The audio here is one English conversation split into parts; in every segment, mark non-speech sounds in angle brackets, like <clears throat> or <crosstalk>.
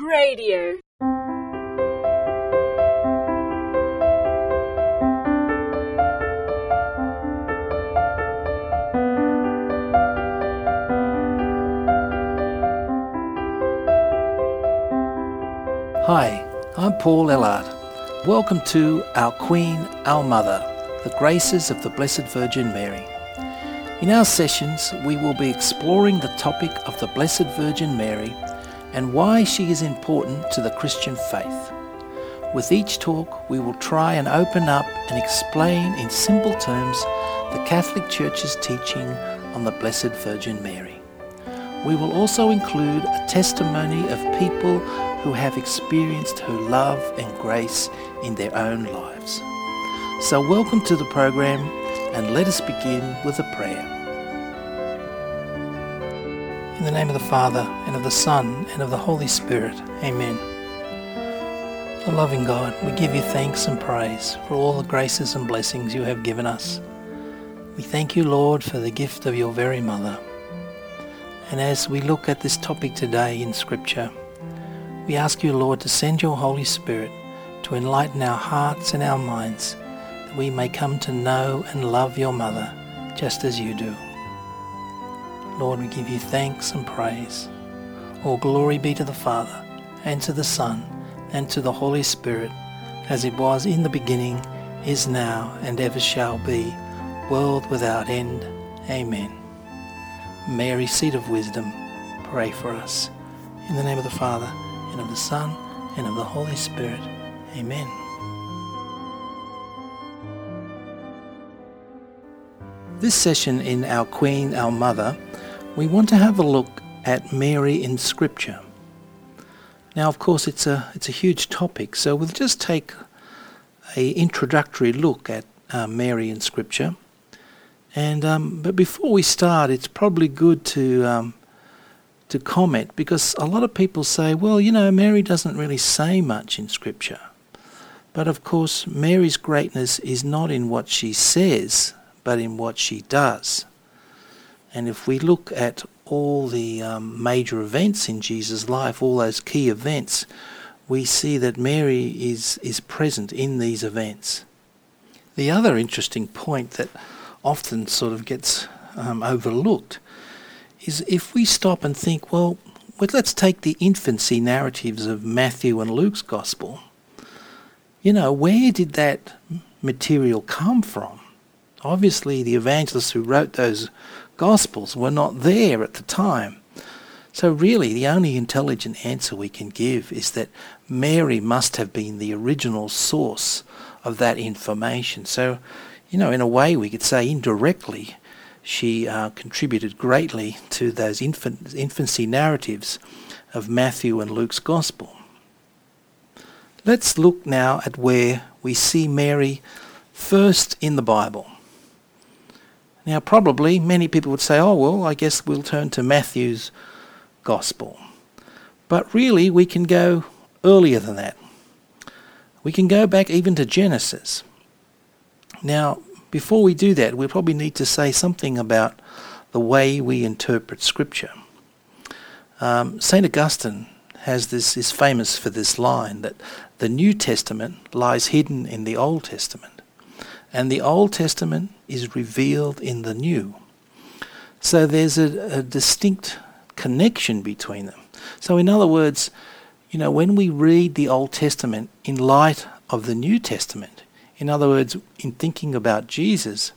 Radio. Hi, I'm Paul Ellard. Welcome to Our Queen, Our Mother, the Graces of the Blessed Virgin Mary. In our sessions, we will be exploring the topic of the Blessed Virgin Mary and why she is important to the Christian faith. With each talk, we will try and open up and explain in simple terms the Catholic Church's teaching on the Blessed Virgin Mary. We will also include a testimony of people who have experienced her love and grace in their own lives. So, welcome to the program and let us begin with a prayer. In the name of the Father, and of the Son, and of the Holy Spirit, Amen. O loving God, we give you thanks and praise for all the graces and blessings you have given us. We thank you, Lord, for the gift of your very mother. And as we look at this topic today in Scripture, we ask you, Lord, to send your Holy Spirit to enlighten our hearts and our minds that we may come to know and love your mother just as you do. Lord, we give you thanks and praise. All glory be to the Father, and to the Son, and to the Holy Spirit, as it was in the beginning, is now, and ever shall be, world without end. Amen. Mary, seat of wisdom, pray for us. In the name of the Father, and of the Son, and of the Holy Spirit. Amen. This session in Our Queen, Our Mother, we want to have a look at Mary in Scripture. Now, of course, it's a it's a huge topic, so we'll just take a introductory look at uh, Mary in Scripture. And um, but before we start, it's probably good to um, to comment because a lot of people say, well, you know, Mary doesn't really say much in Scripture. But of course, Mary's greatness is not in what she says, but in what she does. And if we look at all the um, major events in Jesus' life, all those key events, we see that Mary is, is present in these events. The other interesting point that often sort of gets um, overlooked is if we stop and think, well, let's take the infancy narratives of Matthew and Luke's gospel. You know, where did that material come from? Obviously, the evangelists who wrote those gospels were not there at the time. So, really, the only intelligent answer we can give is that Mary must have been the original source of that information. So, you know, in a way, we could say indirectly, she uh, contributed greatly to those infant, infancy narratives of Matthew and Luke's Gospel. Let's look now at where we see Mary first in the Bible. Now, probably many people would say, oh, well, I guess we'll turn to Matthew's Gospel. But really, we can go earlier than that. We can go back even to Genesis. Now, before we do that, we probably need to say something about the way we interpret Scripture. Um, St. Augustine has this is famous for this line that the New Testament lies hidden in the Old Testament, and the Old Testament is revealed in the New. So there's a, a distinct connection between them. So, in other words, you know, when we read the Old Testament in light of the New Testament, in other words, in thinking about Jesus,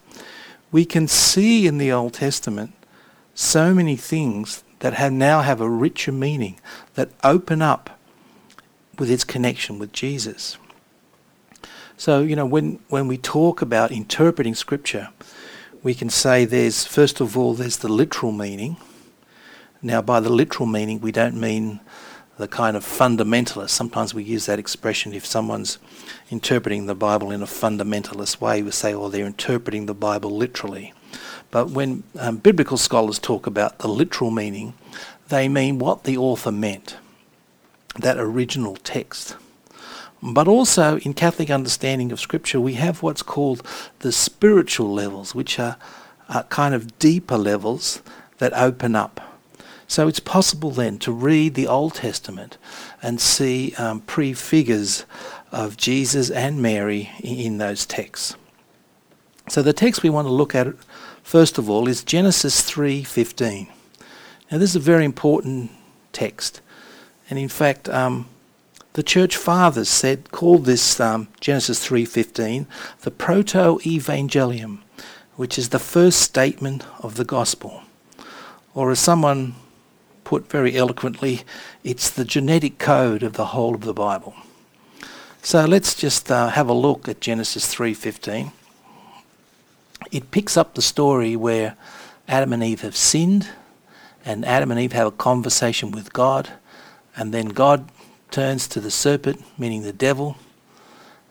we can see in the Old Testament so many things that have now have a richer meaning that open up with its connection with Jesus. So, you know, when, when we talk about interpreting Scripture, we can say there's, first of all, there's the literal meaning. Now, by the literal meaning, we don't mean the kind of fundamentalist. Sometimes we use that expression if someone's interpreting the Bible in a fundamentalist way. We say, oh, they're interpreting the Bible literally. But when um, biblical scholars talk about the literal meaning, they mean what the author meant, that original text. But also in Catholic understanding of Scripture, we have what's called the spiritual levels, which are, are kind of deeper levels that open up. So it's possible then to read the Old Testament and see um, prefigures of Jesus and Mary in those texts. So the text we want to look at first of all is Genesis 3:15. Now this is a very important text, and in fact, um, the church fathers said called this um, Genesis 3:15 the proto-evangelium, which is the first statement of the gospel, or as someone put very eloquently, it's the genetic code of the whole of the Bible. So let's just uh, have a look at Genesis 3:15. It picks up the story where Adam and Eve have sinned, and Adam and Eve have a conversation with God, and then God turns to the serpent, meaning the devil,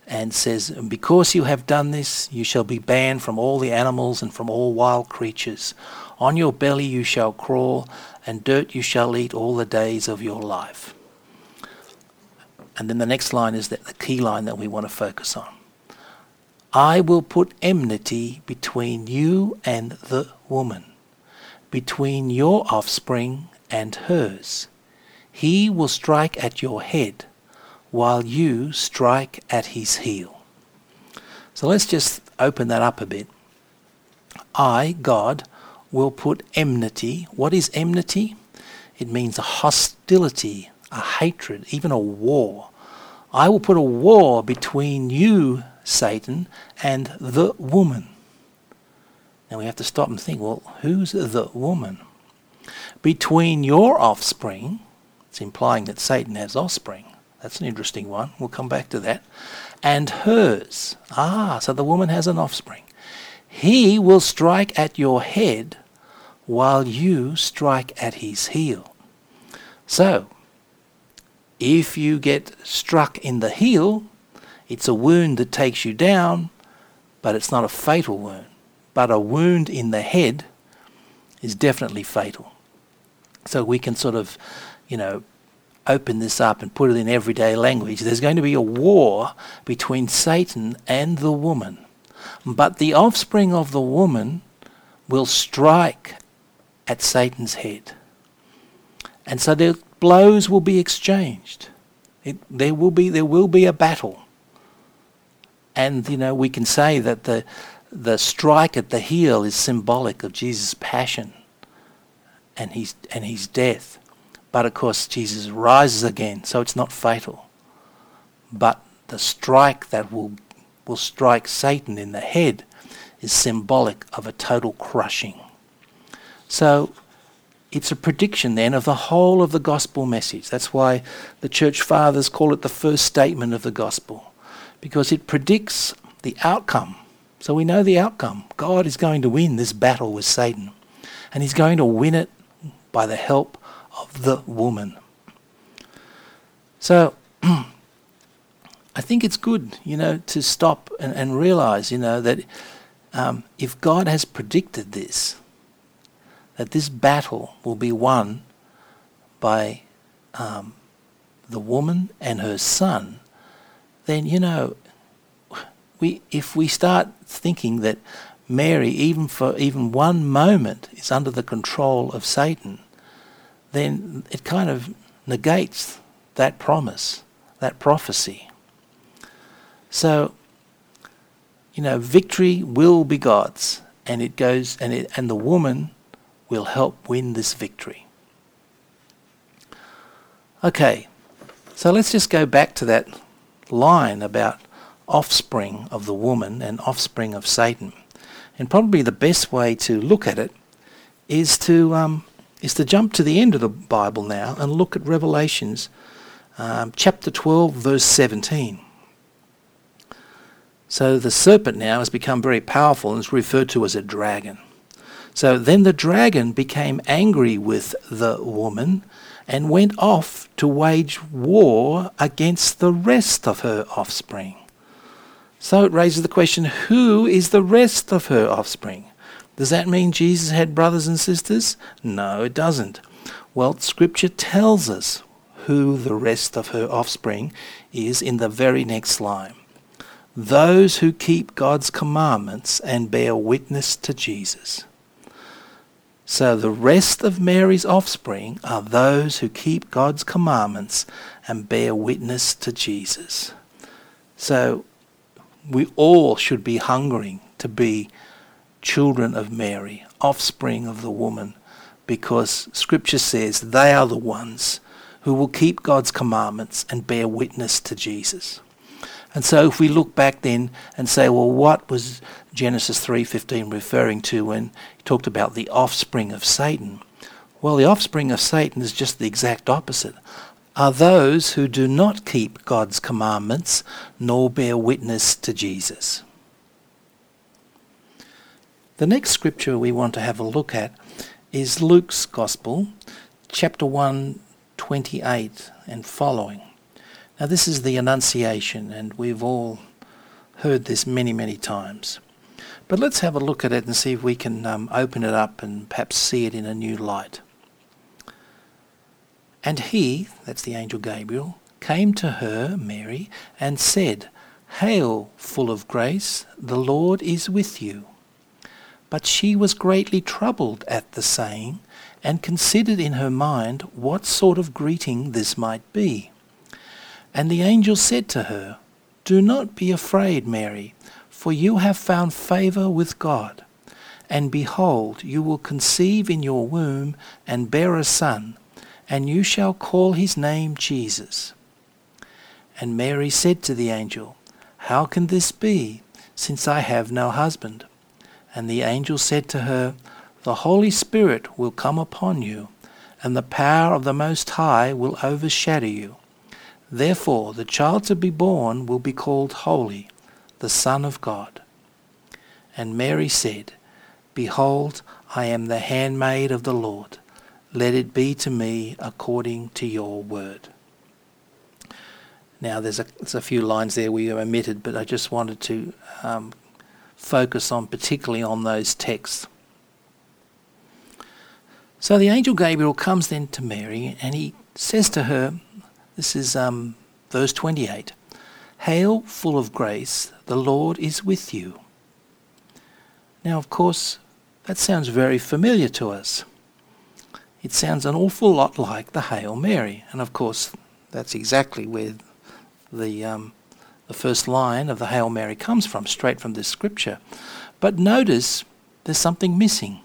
and says, Because you have done this, you shall be banned from all the animals and from all wild creatures. On your belly you shall crawl, and dirt you shall eat all the days of your life. And then the next line is that the key line that we want to focus on. I will put enmity between you and the woman, between your offspring and hers. He will strike at your head, while you strike at his heel. So let's just open that up a bit. I, God, will put enmity. What is enmity? It means a hostility, a hatred, even a war. I will put a war between you, Satan, and the woman. Now we have to stop and think well, who's the woman? Between your offspring, it's implying that Satan has offspring. That's an interesting one. We'll come back to that. And hers. Ah, so the woman has an offspring. He will strike at your head while you strike at his heel. So, if you get struck in the heel, it's a wound that takes you down, but it's not a fatal wound. But a wound in the head is definitely fatal. So we can sort of, you know, open this up and put it in everyday language. There's going to be a war between Satan and the woman. But the offspring of the woman will strike at Satan's head. And so the blows will be exchanged. It, there will be there will be a battle. And you know we can say that the the strike at the heel is symbolic of Jesus' passion and his and his death. But of course Jesus rises again, so it's not fatal. But the strike that will will strike Satan in the head is symbolic of a total crushing. So it's a prediction then of the whole of the gospel message. That's why the church fathers call it the first statement of the gospel, because it predicts the outcome. So we know the outcome. God is going to win this battle with Satan, and he's going to win it by the help of the woman. So <clears throat> I think it's good, you know, to stop and, and realize, you know, that um, if God has predicted this, that this battle will be won by um, the woman and her son, then, you know, we, if we start thinking that Mary, even for even one moment, is under the control of Satan, then it kind of negates that promise, that prophecy. So, you know, victory will be God's, and it goes, and it, and the woman will help win this victory. Okay, so let's just go back to that line about offspring of the woman and offspring of Satan. And probably the best way to look at it is to um, is to jump to the end of the Bible now and look at Revelations um, chapter 12, verse 17. So the serpent now has become very powerful and is referred to as a dragon. So then the dragon became angry with the woman and went off to wage war against the rest of her offspring. So it raises the question who is the rest of her offspring? Does that mean Jesus had brothers and sisters? No, it doesn't. Well, Scripture tells us who the rest of her offspring is in the very next line. Those who keep God's commandments and bear witness to Jesus. So the rest of Mary's offspring are those who keep God's commandments and bear witness to Jesus. So we all should be hungering to be children of Mary, offspring of the woman, because Scripture says they are the ones who will keep God's commandments and bear witness to Jesus. And so if we look back then and say, well, what was Genesis 3.15 referring to when he talked about the offspring of Satan? Well, the offspring of Satan is just the exact opposite. Are those who do not keep God's commandments nor bear witness to Jesus. The next scripture we want to have a look at is Luke's Gospel, chapter 1, 28 and following. Now, this is the Annunciation, and we've all heard this many, many times. But let's have a look at it and see if we can um, open it up and perhaps see it in a new light. And he, that's the angel Gabriel, came to her, Mary, and said, Hail, full of grace, the Lord is with you. But she was greatly troubled at the saying, and considered in her mind what sort of greeting this might be. And the angel said to her, Do not be afraid, Mary, for you have found favor with God. And behold, you will conceive in your womb and bear a son, and you shall call his name Jesus. And Mary said to the angel, How can this be, since I have no husband? And the angel said to her, The Holy Spirit will come upon you, and the power of the Most High will overshadow you. Therefore, the child to be born will be called Holy, the Son of God. And Mary said, Behold, I am the handmaid of the Lord. Let it be to me according to your word. Now, there's a, there's a few lines there we omitted, but I just wanted to um, focus on particularly on those texts. So the angel Gabriel comes then to Mary and he says to her, this is um, verse 28 Hail, full of grace, the Lord is with you. Now, of course, that sounds very familiar to us. It sounds an awful lot like the Hail Mary, and of course, that's exactly where the um, the first line of the Hail Mary comes from, straight from this scripture. But notice there's something missing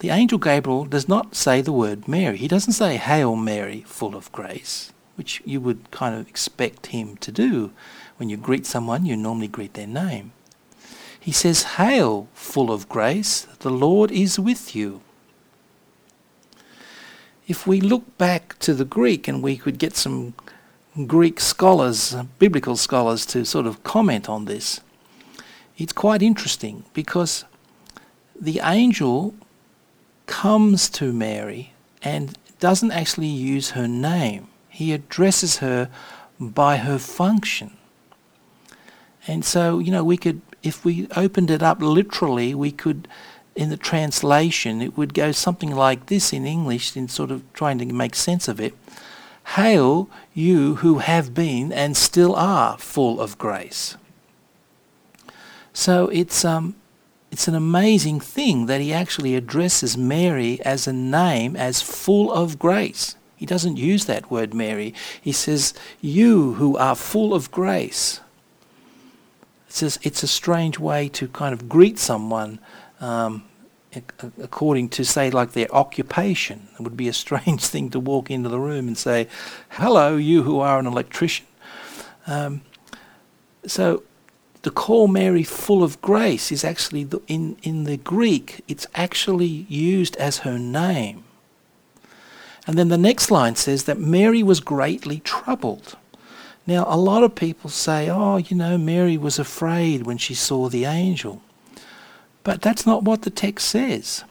the angel Gabriel does not say the word Mary. He doesn't say, Hail Mary, full of grace, which you would kind of expect him to do. When you greet someone, you normally greet their name. He says, Hail, full of grace, the Lord is with you. If we look back to the Greek and we could get some Greek scholars, biblical scholars, to sort of comment on this, it's quite interesting because the angel comes to Mary and doesn't actually use her name. He addresses her by her function. And so, you know, we could, if we opened it up literally, we could, in the translation, it would go something like this in English, in sort of trying to make sense of it. Hail, you who have been and still are full of grace. So it's um, it's an amazing thing that he actually addresses Mary as a name as full of grace. He doesn't use that word Mary. He says, You who are full of grace. It says it's a strange way to kind of greet someone um, according to, say, like their occupation. It would be a strange <laughs> thing to walk into the room and say, Hello, you who are an electrician. Um, so the call Mary full of grace is actually the, in, in the Greek, it's actually used as her name. And then the next line says that Mary was greatly troubled. Now, a lot of people say, oh, you know, Mary was afraid when she saw the angel. But that's not what the text says.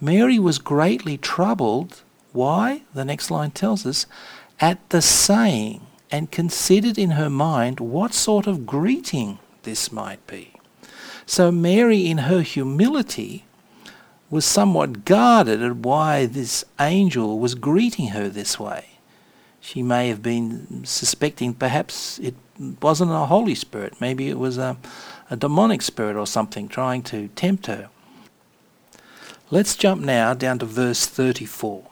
Mary was greatly troubled. Why? The next line tells us, at the saying, and considered in her mind what sort of greeting this might be. So Mary, in her humility, was somewhat guarded at why this angel was greeting her this way. She may have been suspecting perhaps it wasn't a Holy Spirit, maybe it was a, a demonic spirit or something trying to tempt her. Let's jump now down to verse 34.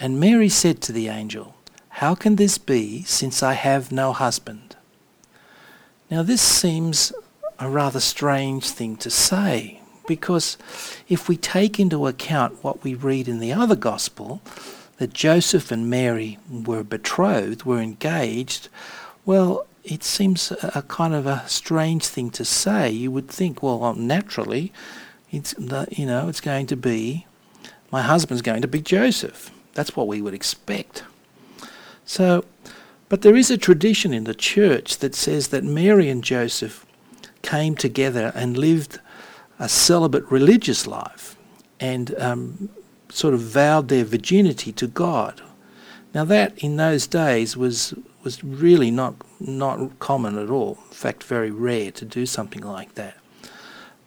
And Mary said to the angel, How can this be, since I have no husband? Now this seems a rather strange thing to say, because if we take into account what we read in the other gospel, that Joseph and Mary were betrothed, were engaged, well, it seems a, kind of a strange thing to say. You would think, well, naturally, it's you know it's going to be my husband's going to be Joseph. That's what we would expect. So, but there is a tradition in the church that says that Mary and Joseph came together and lived a celibate religious life and um, sort of vowed their virginity to God. Now that in those days was was really not not common at all. In fact, very rare to do something like that.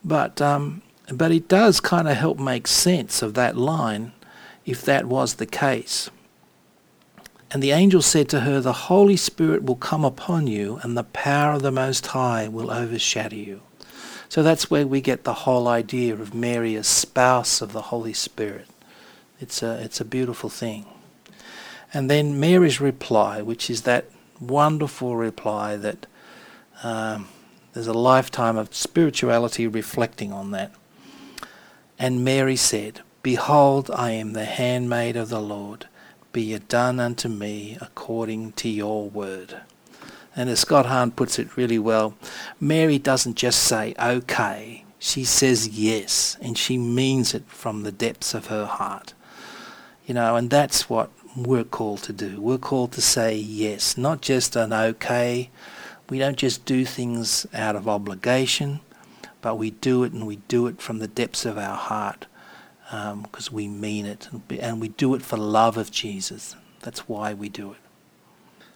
But um, but it does kind of help make sense of that line, if that was the case. And the angel said to her, The Holy Spirit will come upon you, and the power of the Most High will overshadow you. So that's where we get the whole idea of Mary as spouse of the Holy Spirit. It's a, it's a beautiful thing. And then Mary's reply, which is that wonderful reply that um, there's a lifetime of spirituality reflecting on that. And Mary said, Behold, I am the handmaid of the Lord. Be it done unto me according to your word. And as Scott Hahn puts it really well, Mary doesn't just say, okay. She says yes, and she means it from the depths of her heart. You know, and that's what we're called to do. We're called to say yes, not just an okay. We don't just do things out of obligation but we do it and we do it from the depths of our heart because um, we mean it and we do it for love of Jesus. That's why we do it.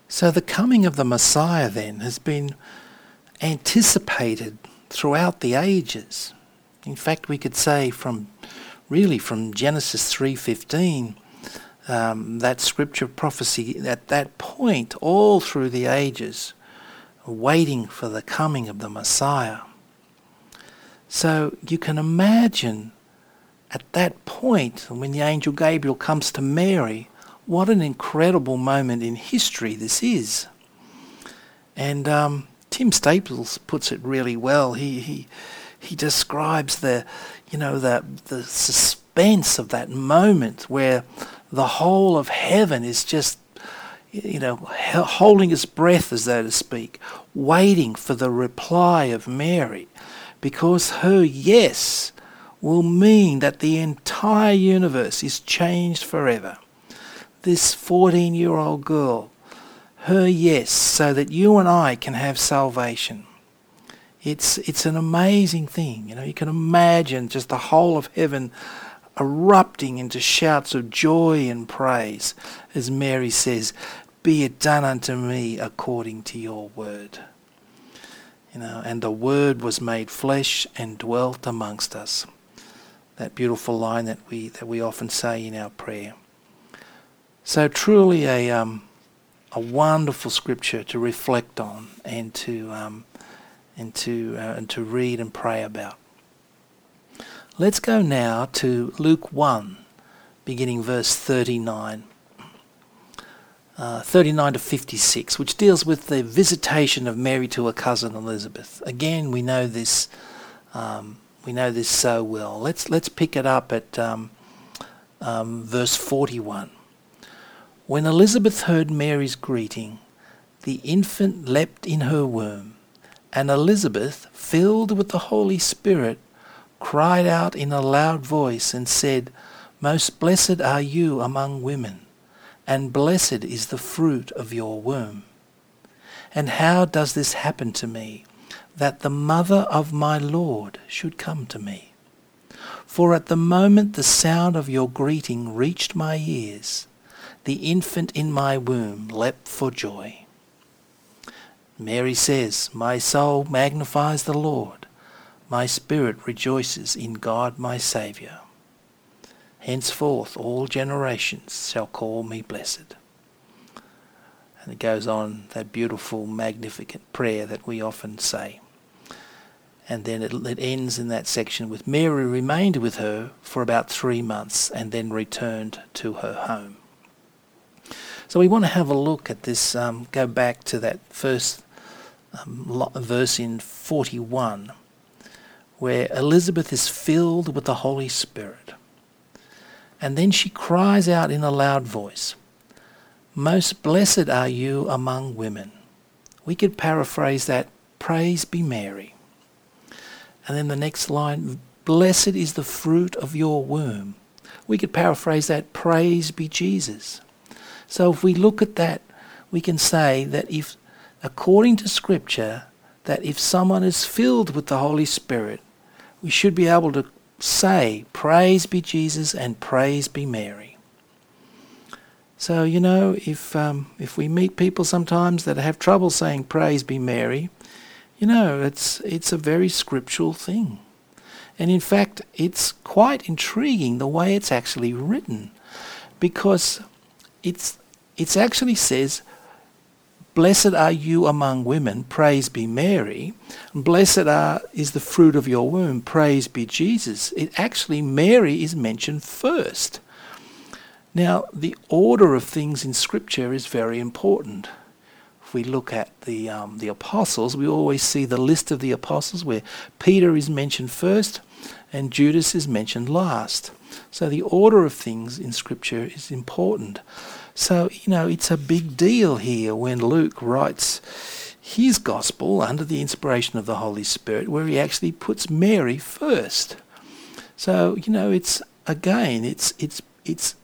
So the coming of the Messiah then has been anticipated throughout the ages. In fact, we could say from really from Genesis 3:15 um, that scripture prophecy at that point all through the ages waiting for the coming of the Messiah. So you can imagine at that point, when the angel Gabriel comes to Mary, what an incredible moment in history this is. And um, Tim Staples puts it really well. He, he, he describes the, you know, the, the suspense of that moment where the whole of heaven is just, you know, holding its breath, as so to speak, waiting for the reply of Mary because her yes will mean that the entire universe is changed forever. This 14 year old girl, her yes, so that you and I can have salvation. It's, it's an amazing thing. You know, you can imagine just the whole of heaven erupting into shouts of joy and praise as Mary says, Be it done unto me according to your word. You know, and the Word was made flesh and dwelt amongst us. That beautiful line that we that we often say in our prayer. So truly a um, a wonderful scripture to reflect on and to um, and to uh, and to read and pray about. Let's go now to Luke 1, beginning verse 39. Uh, 39 to 56, which deals with the visitation of Mary to her cousin Elizabeth. Again, we know this. Um, we know this so well. Let's let's pick it up at um, um, verse 41. When Elizabeth heard Mary's greeting, the infant leapt in her womb, and Elizabeth, filled with the Holy Spirit, cried out in a loud voice and said, Most blessed are you among women and blessed is the fruit of your womb. And how does this happen to me, that the mother of my Lord should come to me? For at the moment the sound of your greeting reached my ears, the infant in my womb leapt for joy. Mary says, My soul magnifies the Lord, my spirit rejoices in God my Saviour Henceforth all generations shall call me blessed. And it goes on, that beautiful, magnificent prayer that we often say. And then it, it ends in that section with Mary remained with her for about three months and then returned to her home. So we want to have a look at this, um, go back to that first um, verse in 41, where Elizabeth is filled with the Holy Spirit. And then she cries out in a loud voice, Most blessed are you among women. We could paraphrase that, Praise be Mary. And then the next line, Blessed is the fruit of your womb. We could paraphrase that, Praise be Jesus. So if we look at that, we can say that if, according to Scripture, that if someone is filled with the Holy Spirit, we should be able to say, Praise be Jesus and praise be Mary. So, you know, if, um, if we meet people sometimes that have trouble saying, Praise be Mary, you know, it's, it's a very scriptural thing. And in fact, it's quite intriguing the way it's actually written because it's it actually says, Blessed are you among women, praise be Mary. Blessed are, is the fruit of your womb, praise be Jesus. It actually, Mary is mentioned first. Now, the order of things in Scripture is very important. If we look at the, um, the apostles, we always see the list of the apostles where Peter is mentioned first and Judas is mentioned last. So the order of things in Scripture is important. So, you know, it's a big deal here when Luke writes his gospel under the inspiration of the Holy Spirit, where he actually puts Mary first. So, you know, it's again, it's it's it's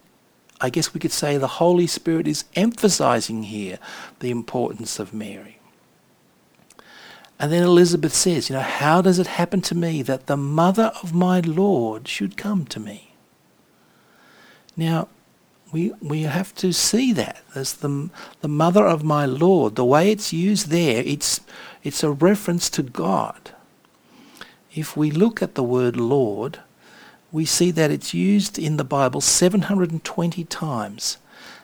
I guess we could say the Holy Spirit is emphasizing here the importance of Mary. And then Elizabeth says, you know, how does it happen to me that the mother of my Lord should come to me? Now, we, we have to see that as the, the mother of my Lord. The way it's used there, it's, it's a reference to God. If we look at the word Lord, we see that it's used in the Bible 720 times,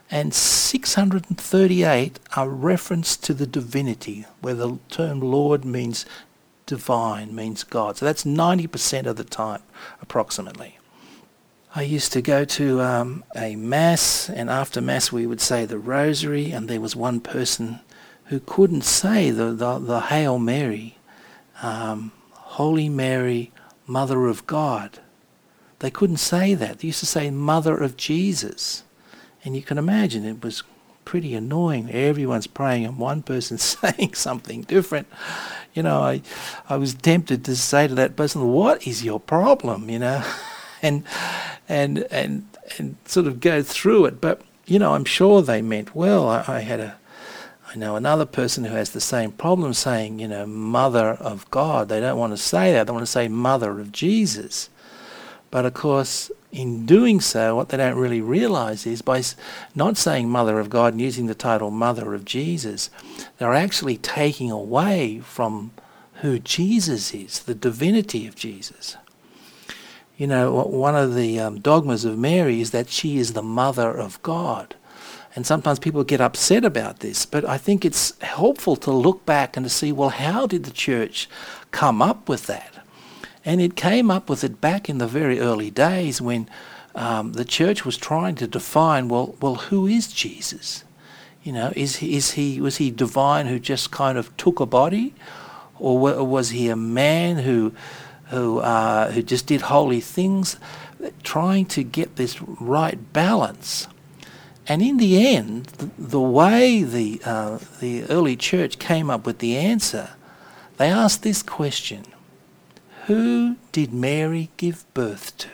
and 638 are reference to the divinity, where the term Lord means divine, means God. So that's 90% of the time, approximately. I used to go to um, a mass, and after mass we would say the rosary, and there was one person who couldn't say the, the, the Hail Mary, um, Holy Mary, Mother of God. They couldn't say that. They used to say Mother of Jesus. And you can imagine it was pretty annoying. Everyone's praying and one person's <laughs> saying something different. You know, I, I was tempted to say to that person, what is your problem, you know? <laughs> and and and and sort of go through it. But you know, I'm sure they meant well. I, I had a I know another person who has the same problem saying, you know, mother of God. They don't want to say that. They want to say mother of Jesus. But of course, in doing so, what they don't really realize is by not saying mother of God and using the title mother of Jesus, they're actually taking away from who Jesus is, the divinity of Jesus you know, one of the um, dogmas of Mary is that she is the mother of God. And sometimes people get upset about this, but I think it's helpful to look back and to see, well, how did the church come up with that? And it came up with it back in the very early days when um, the church was trying to define, well, well, who is Jesus? You know, is he, is he was he divine who just kind of took a body, or was he a man who who, uh, who just did holy things, trying to get this right balance. And in the end, the, the way the, uh, the early church came up with the answer, they asked this question Who did Mary give birth to?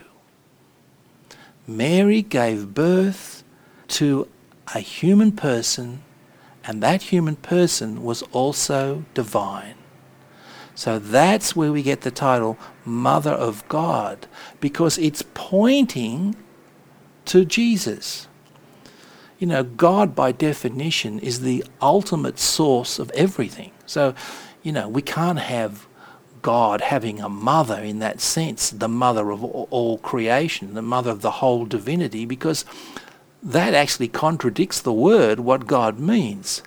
Mary gave birth to a human person, and that human person was also divine. So that's where we get the title Mother of God, because it's pointing to Jesus. You know, God by definition is the ultimate source of everything. So, you know, we can't have God having a mother in that sense, the mother of all, creation, the mother of the whole divinity, because that actually contradicts the word, what God means.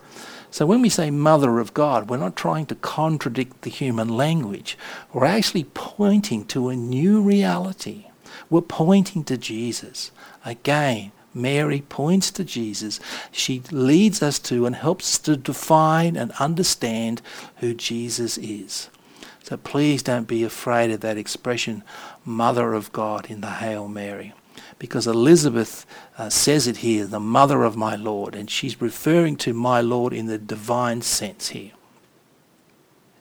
So when we say Mother of God, we're not trying to contradict the human language. We're actually pointing to a new reality. We're pointing to Jesus. Again, Mary points to Jesus. She leads us to and helps us to define and understand who Jesus is. So please don't be afraid of that expression, Mother of God, in the Hail Mary. Because Elizabeth uh, says it here, the Mother of my Lord, and she's referring to my Lord in the divine sense here.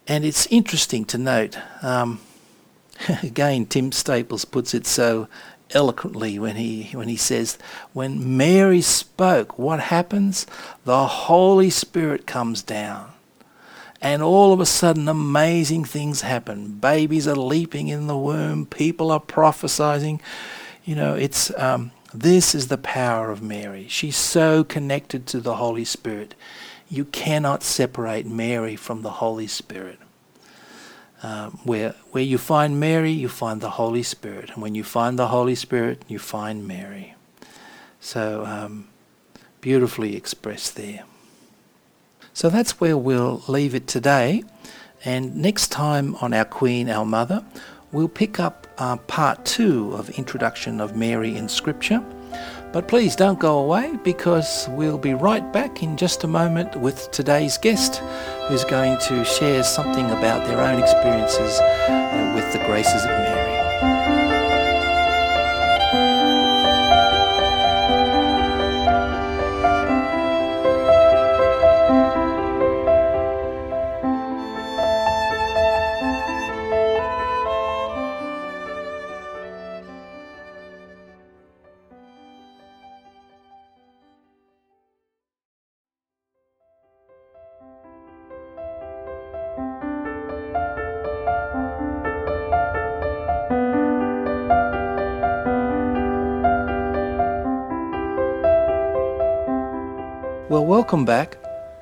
And it's interesting to note, um, <laughs> again, Tim Staples puts it so eloquently when he when he says when Mary spoke what happens the holy spirit comes down and all of a sudden amazing things happen babies are leaping in the womb people are prophesying you know it's um, this is the power of Mary she's so connected to the holy spirit you cannot separate Mary from the holy spirit um, where, where you find Mary, you find the Holy Spirit. And when you find the Holy Spirit, you find Mary. So um, beautifully expressed there. So that's where we'll leave it today. And next time on Our Queen, Our Mother, we'll pick up uh, part two of Introduction of Mary in Scripture. But please don't go away because we'll be right back in just a moment with today's guest who's going to share something about their own experiences uh, with the graces of Mary. Welcome back.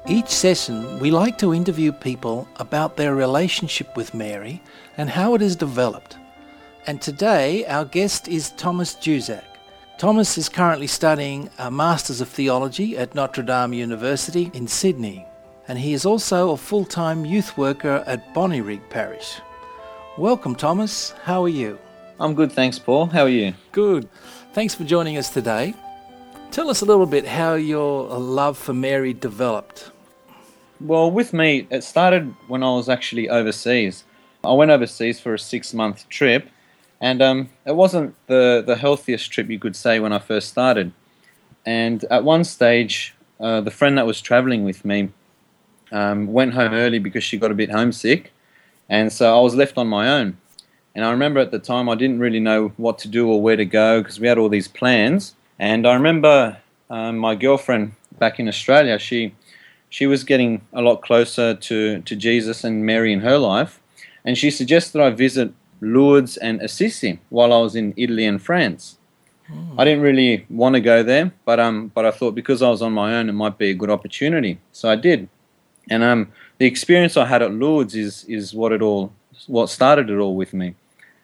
Each session, we like to interview people about their relationship with Mary and how it has developed. And today, our guest is Thomas Juzak. Thomas is currently studying a Masters of Theology at Notre Dame University in Sydney, and he is also a full time youth worker at Bonnyrigg Parish. Welcome, Thomas. How are you? I'm good, thanks, Paul. How are you? Good. Thanks for joining us today. Tell us a little bit how your love for Mary developed. Well, with me, it started when I was actually overseas. I went overseas for a six month trip, and um, it wasn't the, the healthiest trip you could say when I first started. And at one stage, uh, the friend that was traveling with me um, went home early because she got a bit homesick, and so I was left on my own. And I remember at the time I didn't really know what to do or where to go because we had all these plans. And I remember um, my girlfriend back in Australia, she she was getting a lot closer to, to Jesus and Mary in her life, and she suggested I visit Lourdes and Assisi while I was in Italy and France. I didn't really want to go there, but um, but I thought because I was on my own, it might be a good opportunity, so I did. And um, the experience I had at Lourdes is is what it all what started it all with me.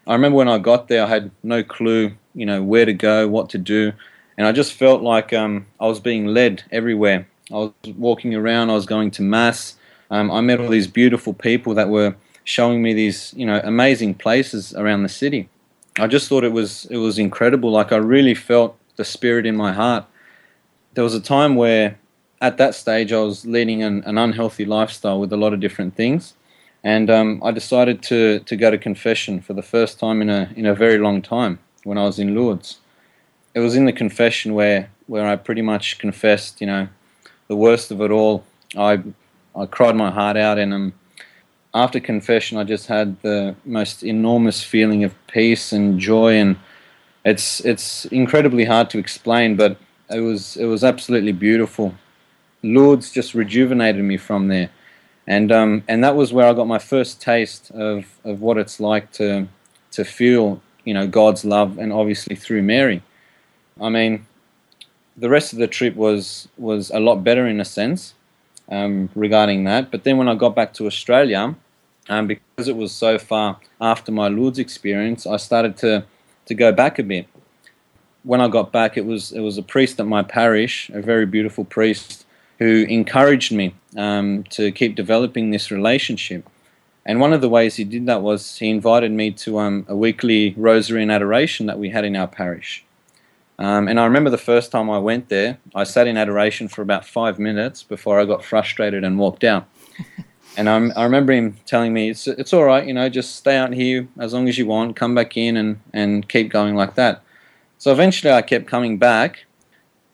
I remember when I got there, I had no clue, you know, where to go, what to do and I just felt like um, I was being led everywhere. I was walking around, I was going to mass. Um, I met all these beautiful people that were showing me these, you know, amazing places around the city. I just thought it was it was incredible. Like I really felt the spirit in my heart. There was a time where, at that stage, I was leading an, an unhealthy lifestyle with a lot of different things, and um, I decided to to go to confession for the first time in a in a very long time when I was in Lourdes it was in the confession where where I pretty much confessed, you know, the worst of it all. I I cried my heart out, and um, after confession, I just had the most enormous feeling of peace and joy, and it's it's incredibly hard to explain, but it was it was absolutely beautiful. Lourdes just rejuvenated me from there, and um, and that was where I got my first taste of, of what it's like to to feel you know God's love, and obviously through Mary. I mean, the rest of the trip was was a lot better in a sense um, regarding that. But then when I got back to Australia, um, because it was so far after my Lourdes experience, I started to to go back a bit. When I got back, it was it was a priest at my parish, a very beautiful priest, who encouraged me um, to keep developing this relationship. And one of the ways he did that was he invited me to um, a weekly rosary and adoration that we had in our parish. Um, and I remember the first time I went there, I sat in adoration for about five minutes before I got frustrated and walked out. <laughs> and I'm, i remember him telling me, it's, it's all right, you know, just stay out here as long as you want, come back in and, and keep going like that. So eventually I kept coming back,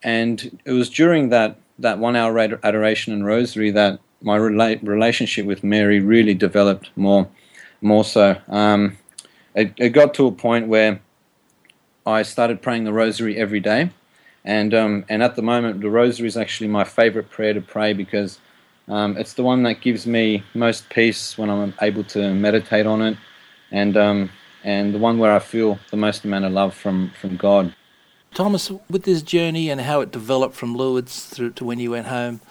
and it was during that, that one hour adoration and rosary that my rela- relationship with Mary really developed more, more so. Um, it, it got to a point where I started praying the rosary every day. And, um, and at the moment, the rosary is actually my favorite prayer to pray because um, it's the one that gives me most peace when I'm able to meditate on it, and, um, and the one where I feel the most amount of love from, from God. Thomas, with this journey and how it developed from Lourdes through to when you went home,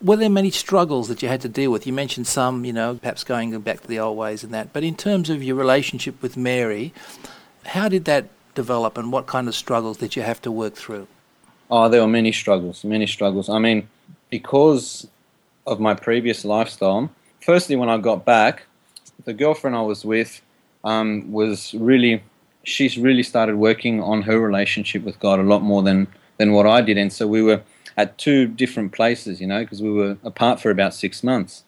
were there many struggles that you had to deal with? You mentioned some, you know, perhaps going back to the old ways and that. But in terms of your relationship with Mary, how did that develop and what kind of struggles did you have to work through? Oh, there were many struggles, many struggles. I mean, because of my previous lifestyle, firstly, when I got back, the girlfriend I was with um, was really, she's really started working on her relationship with God a lot more than, than what I did. And so we were at two different places, you know, because we were apart for about six months.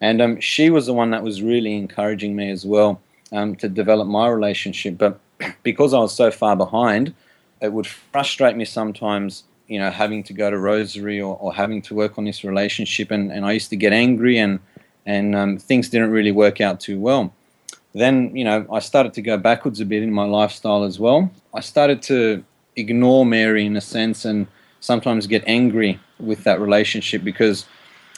And um, she was the one that was really encouraging me as well um, to develop my relationship. But <clears throat> because I was so far behind, it would frustrate me sometimes, you know, having to go to Rosary or, or having to work on this relationship. And, and I used to get angry and, and um, things didn't really work out too well. Then, you know, I started to go backwards a bit in my lifestyle as well. I started to ignore Mary in a sense and sometimes get angry with that relationship because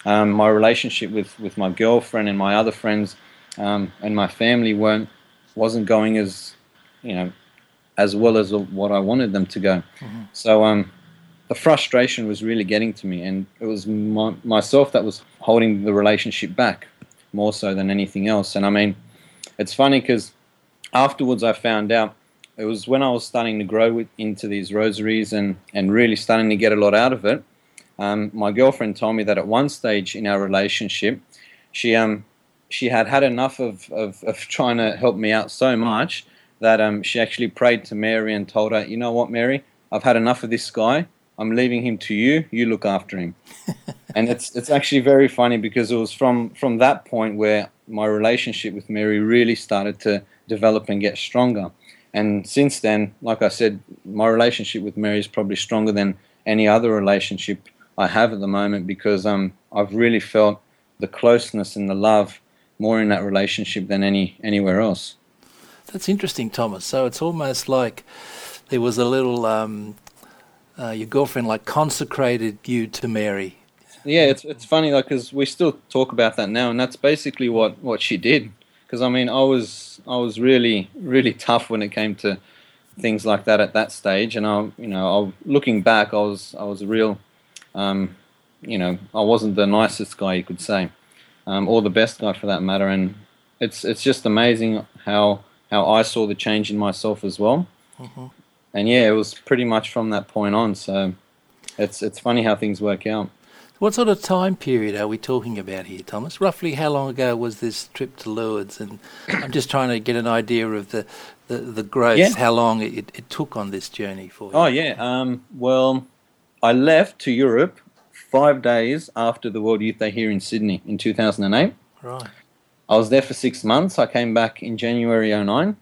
um, my relationship with, with my girlfriend and my other friends um, and my family weren't wasn't going as you know as well as what I wanted them to go. Mm-hmm. So um, the frustration was really getting to me, and it was my, myself that was holding the relationship back more so than anything else. And I mean, it's funny because afterwards I found out it was when I was starting to grow with, into these rosaries and, and really starting to get a lot out of it. Um, my girlfriend told me that at one stage in our relationship, she um she had had enough of, of, of trying to help me out so much that um, she actually prayed to Mary and told her, you know what, Mary, I've had enough of this guy. I'm leaving him to you. You look after him. <laughs> and it's it's actually very funny because it was from from that point where my relationship with Mary really started to develop and get stronger. And since then, like I said, my relationship with Mary is probably stronger than any other relationship I have at the moment because um, I've really felt the closeness and the love more in that relationship than any anywhere else. That's interesting, Thomas. So it's almost like there was a little um, uh, your girlfriend like consecrated you to Mary. Yeah, it's it's funny like because we still talk about that now, and that's basically what what she did because I mean I was I was really really tough when it came to things like that at that stage, and I you know I, looking back I was I was a real um, you know I wasn't the nicest guy you could say, um, or the best guy for that matter, and it's it's just amazing how how I saw the change in myself as well, mm-hmm. and yeah, it was pretty much from that point on. So it's it's funny how things work out. What sort of time period are we talking about here, Thomas? Roughly how long ago was this trip to Lourdes? And I'm just trying to get an idea of the, the, the growth, yeah. how long it, it took on this journey for you. Oh, yeah. Um, well, I left to Europe five days after the World Youth Day here in Sydney in 2008. Right. I was there for six months. I came back in January 09.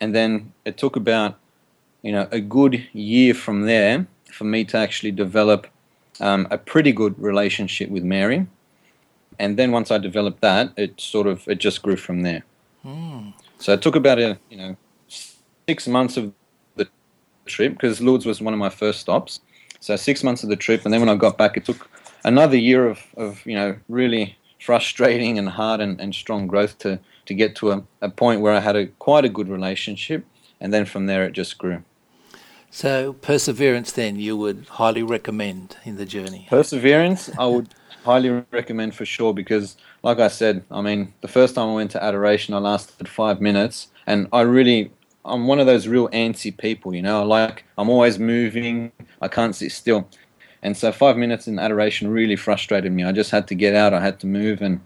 And then it took about, you know, a good year from there for me to actually develop um, a pretty good relationship with Mary. And then once I developed that, it sort of it just grew from there. Mm. So it took about a you know six months of the trip because Lourdes was one of my first stops. So six months of the trip, and then when I got back, it took another year of, of you know really frustrating and hard and, and strong growth to to get to a, a point where I had a quite a good relationship, and then from there it just grew. So perseverance, then you would highly recommend in the journey. Perseverance, I would highly recommend for sure because, like I said, I mean, the first time I went to adoration, I lasted five minutes, and I really, I'm one of those real antsy people, you know. Like I'm always moving, I can't sit still. And so five minutes in adoration really frustrated me. I just had to get out. I had to move, and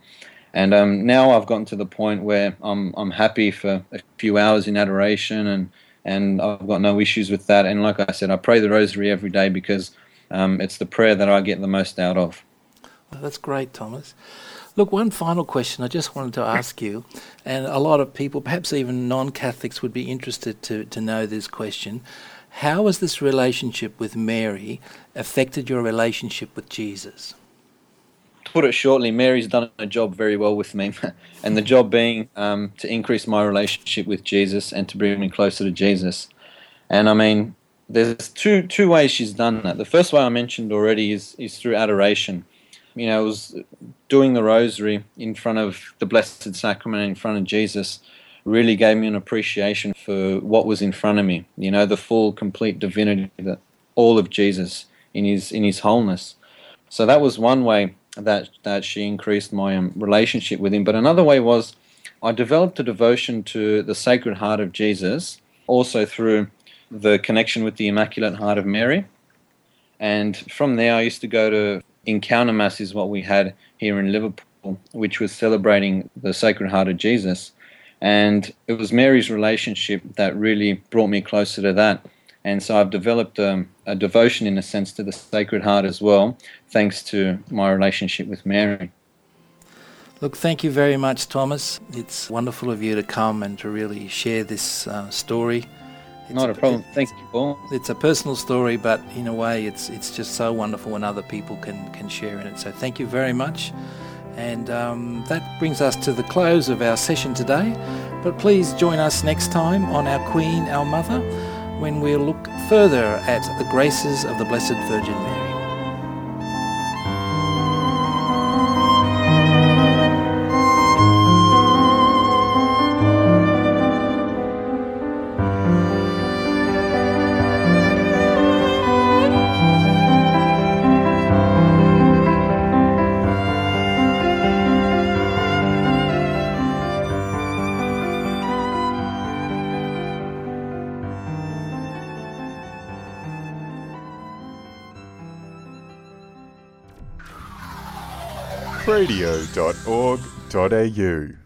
and um, now I've gotten to the point where I'm I'm happy for a few hours in adoration, and and I've got no issues with that. And like I said, I pray the Rosary every day because um, it's the prayer that I get the most out of. Well, that's great, Thomas. Look, one final question I just wanted to ask you, and a lot of people, perhaps even non Catholics, would be interested to, to know this question. How has this relationship with Mary affected your relationship with Jesus? To put it shortly, Mary's done a job very well with me, <laughs> and the job being um, to increase my relationship with Jesus and to bring me closer to Jesus. And I mean, there's two two ways she's done that. The first way I mentioned already is is through adoration. You know, it was doing the rosary in front of the Blessed Sacrament in front of Jesus really gave me an appreciation for what was in front of me. You know, the full, complete divinity, that all of Jesus in his in his wholeness. So that was one way that that she increased my um, relationship with him. But another way was I developed a devotion to the Sacred Heart of Jesus, also through the connection with the Immaculate Heart of Mary. And from there, I used to go to Encounter Mass, is what we had here in Liverpool, which was celebrating the Sacred Heart of Jesus. And it was Mary's relationship that really brought me closer to that. And so I've developed um, a devotion, in a sense, to the Sacred Heart as well, thanks to my relationship with Mary. Look, thank you very much, Thomas. It's wonderful of you to come and to really share this uh, story. It's Not a problem. It, Thank you, Paul. It's a personal story, but in a way, it's it's just so wonderful when other people can can share in it. So thank you very much. And um, that brings us to the close of our session today. But please join us next time on Our Queen, Our Mother, when we'll look further at the graces of the Blessed Virgin Mary. radio.org.au